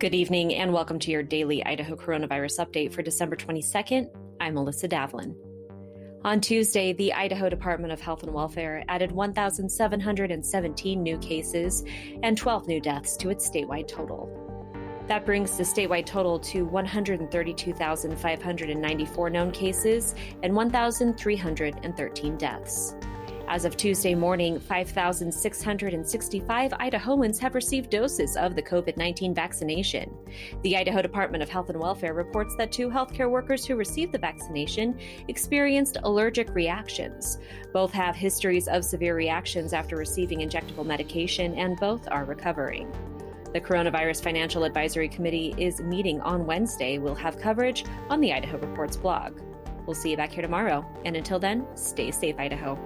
Good evening and welcome to your daily Idaho coronavirus update for December 22nd. I'm Melissa Davlin. On Tuesday, the Idaho Department of Health and Welfare added 1,717 new cases and 12 new deaths to its statewide total. That brings the statewide total to 132,594 known cases and 1,313 deaths. As of Tuesday morning, 5,665 Idahoans have received doses of the COVID 19 vaccination. The Idaho Department of Health and Welfare reports that two healthcare workers who received the vaccination experienced allergic reactions. Both have histories of severe reactions after receiving injectable medication, and both are recovering. The Coronavirus Financial Advisory Committee is meeting on Wednesday. We'll have coverage on the Idaho Reports blog. We'll see you back here tomorrow. And until then, stay safe, Idaho.